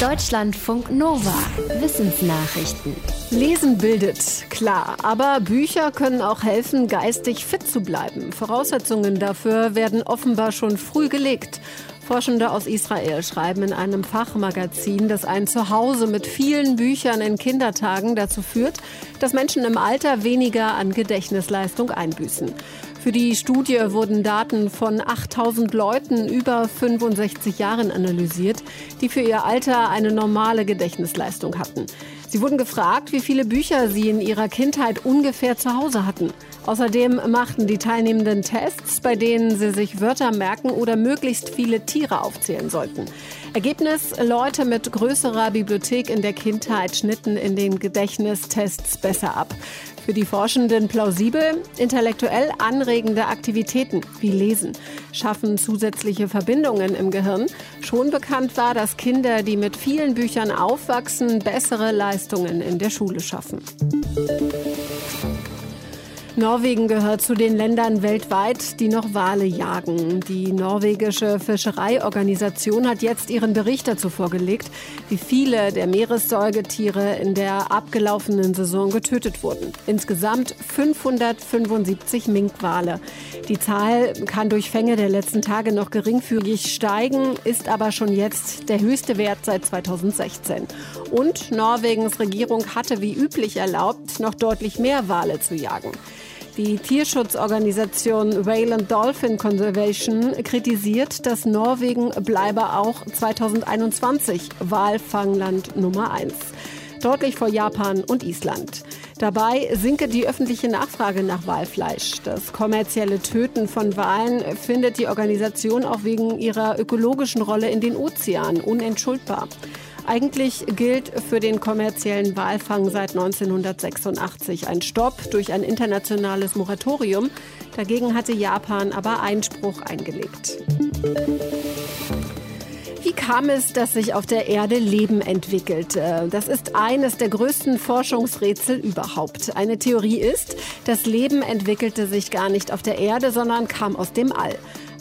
Deutschlandfunk Nova. Wissensnachrichten. Lesen bildet, klar, aber Bücher können auch helfen, geistig fit zu bleiben. Voraussetzungen dafür werden offenbar schon früh gelegt. Forschende aus Israel schreiben in einem Fachmagazin, dass ein Zuhause mit vielen Büchern in Kindertagen dazu führt, dass Menschen im Alter weniger an Gedächtnisleistung einbüßen. Für die Studie wurden Daten von 8000 Leuten über 65 Jahren analysiert, die für ihr Alter eine normale Gedächtnisleistung hatten. Sie wurden gefragt, wie viele Bücher sie in ihrer Kindheit ungefähr zu Hause hatten. Außerdem machten die Teilnehmenden Tests, bei denen sie sich Wörter merken oder möglichst viele Tiere aufzählen sollten. Ergebnis, Leute mit größerer Bibliothek in der Kindheit schnitten in den Gedächtnistests besser ab. Für die Forschenden plausibel, intellektuell anregende Aktivitäten wie Lesen schaffen zusätzliche Verbindungen im Gehirn. Schon bekannt war, dass Kinder, die mit vielen Büchern aufwachsen, bessere Leistungen in der Schule schaffen. Norwegen gehört zu den Ländern weltweit, die noch Wale jagen. Die norwegische Fischereiorganisation hat jetzt ihren Bericht dazu vorgelegt, wie viele der Meeressäugetiere in der abgelaufenen Saison getötet wurden. Insgesamt 575 Minkwale. Die Zahl kann durch Fänge der letzten Tage noch geringfügig steigen, ist aber schon jetzt der höchste Wert seit 2016. Und Norwegens Regierung hatte wie üblich erlaubt, noch deutlich mehr Wale zu jagen. Die Tierschutzorganisation Whale and Dolphin Conservation kritisiert, dass Norwegen bleibe auch 2021 Walfangland Nummer 1 deutlich vor Japan und Island. Dabei sinke die öffentliche Nachfrage nach Walfleisch. Das kommerzielle Töten von Walen findet die Organisation auch wegen ihrer ökologischen Rolle in den Ozeanen unentschuldbar. Eigentlich gilt für den kommerziellen Walfang seit 1986 ein Stopp durch ein internationales Moratorium. Dagegen hatte Japan aber Einspruch eingelegt. Wie kam es, dass sich auf der Erde Leben entwickelte? Das ist eines der größten Forschungsrätsel überhaupt. Eine Theorie ist, das Leben entwickelte sich gar nicht auf der Erde, sondern kam aus dem All.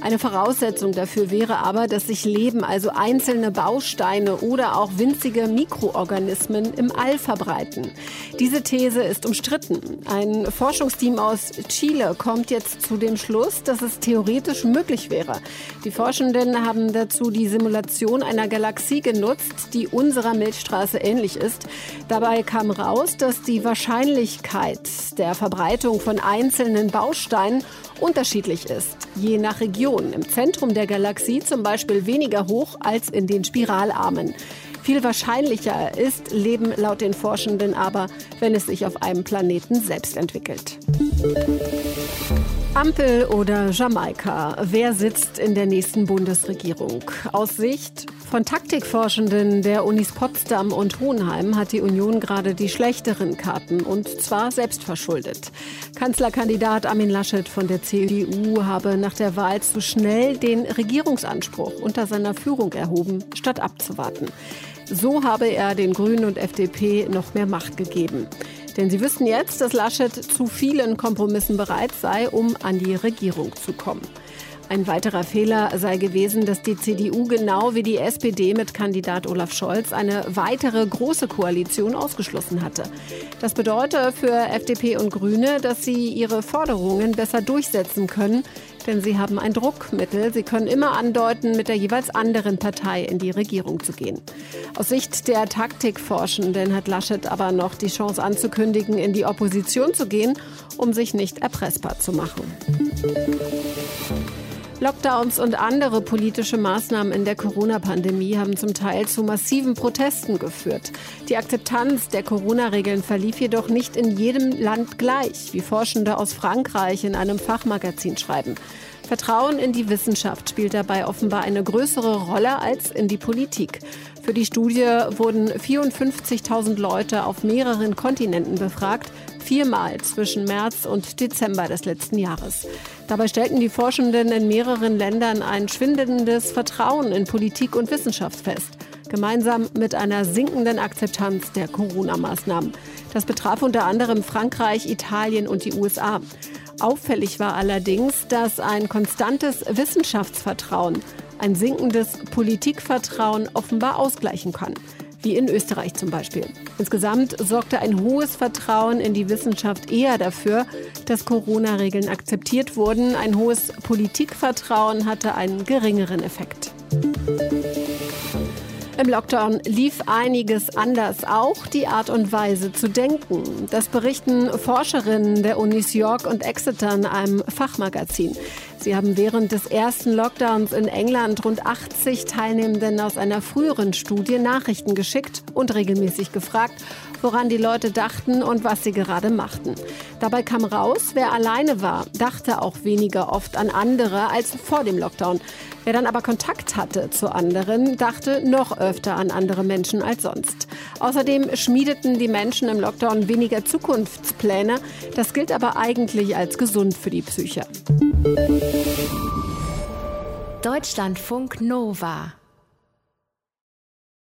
Eine Voraussetzung dafür wäre aber, dass sich Leben, also einzelne Bausteine oder auch winzige Mikroorganismen im All verbreiten. Diese These ist umstritten. Ein Forschungsteam aus Chile kommt jetzt zu dem Schluss, dass es theoretisch möglich wäre. Die Forschenden haben dazu die Simulation einer Galaxie genutzt, die unserer Milchstraße ähnlich ist. Dabei kam raus, dass die Wahrscheinlichkeit der Verbreitung von einzelnen Bausteinen unterschiedlich ist, je nach Region. Im Zentrum der Galaxie zum Beispiel weniger hoch als in den Spiralarmen. Viel wahrscheinlicher ist Leben laut den Forschenden aber, wenn es sich auf einem Planeten selbst entwickelt. Ampel oder Jamaika? Wer sitzt in der nächsten Bundesregierung? Aus Sicht von Taktikforschenden der Unis Potsdam und Hohenheim hat die Union gerade die schlechteren Karten und zwar selbstverschuldet. Kanzlerkandidat Armin Laschet von der CDU habe nach der Wahl zu schnell den Regierungsanspruch unter seiner Führung erhoben, statt abzuwarten. So habe er den Grünen und FDP noch mehr Macht gegeben. Denn sie wüssten jetzt, dass Laschet zu vielen Kompromissen bereit sei, um an die Regierung zu kommen. Ein weiterer Fehler sei gewesen, dass die CDU genau wie die SPD mit Kandidat Olaf Scholz eine weitere große Koalition ausgeschlossen hatte. Das bedeutet für FDP und Grüne, dass sie ihre Forderungen besser durchsetzen können, denn sie haben ein Druckmittel. Sie können immer andeuten, mit der jeweils anderen Partei in die Regierung zu gehen. Aus Sicht der Taktikforschenden hat Laschet aber noch die Chance anzukündigen, in die Opposition zu gehen, um sich nicht erpressbar zu machen. Lockdowns und andere politische Maßnahmen in der Corona-Pandemie haben zum Teil zu massiven Protesten geführt. Die Akzeptanz der Corona-Regeln verlief jedoch nicht in jedem Land gleich, wie Forschende aus Frankreich in einem Fachmagazin schreiben. Vertrauen in die Wissenschaft spielt dabei offenbar eine größere Rolle als in die Politik. Für die Studie wurden 54.000 Leute auf mehreren Kontinenten befragt, viermal zwischen März und Dezember des letzten Jahres. Dabei stellten die Forschenden in mehreren Ländern ein schwindendes Vertrauen in Politik und Wissenschaft fest gemeinsam mit einer sinkenden Akzeptanz der Corona-Maßnahmen. Das betraf unter anderem Frankreich, Italien und die USA. Auffällig war allerdings, dass ein konstantes Wissenschaftsvertrauen ein sinkendes Politikvertrauen offenbar ausgleichen kann wie in Österreich zum Beispiel. Insgesamt sorgte ein hohes Vertrauen in die Wissenschaft eher dafür, dass Corona-Regeln akzeptiert wurden. Ein hohes Politikvertrauen hatte einen geringeren Effekt. Im Lockdown lief einiges anders, auch die Art und Weise zu denken. Das berichten Forscherinnen der Unis York und Exeter in einem Fachmagazin. Sie haben während des ersten Lockdowns in England rund 80 Teilnehmenden aus einer früheren Studie Nachrichten geschickt und regelmäßig gefragt, woran die Leute dachten und was sie gerade machten. Dabei kam raus, wer alleine war, dachte auch weniger oft an andere als vor dem Lockdown. Wer dann aber Kontakt hatte zu anderen, dachte noch öfter an andere Menschen als sonst. Außerdem schmiedeten die Menschen im Lockdown weniger Zukunftspläne. Das gilt aber eigentlich als gesund für die Psyche. Deutschlandfunk Nova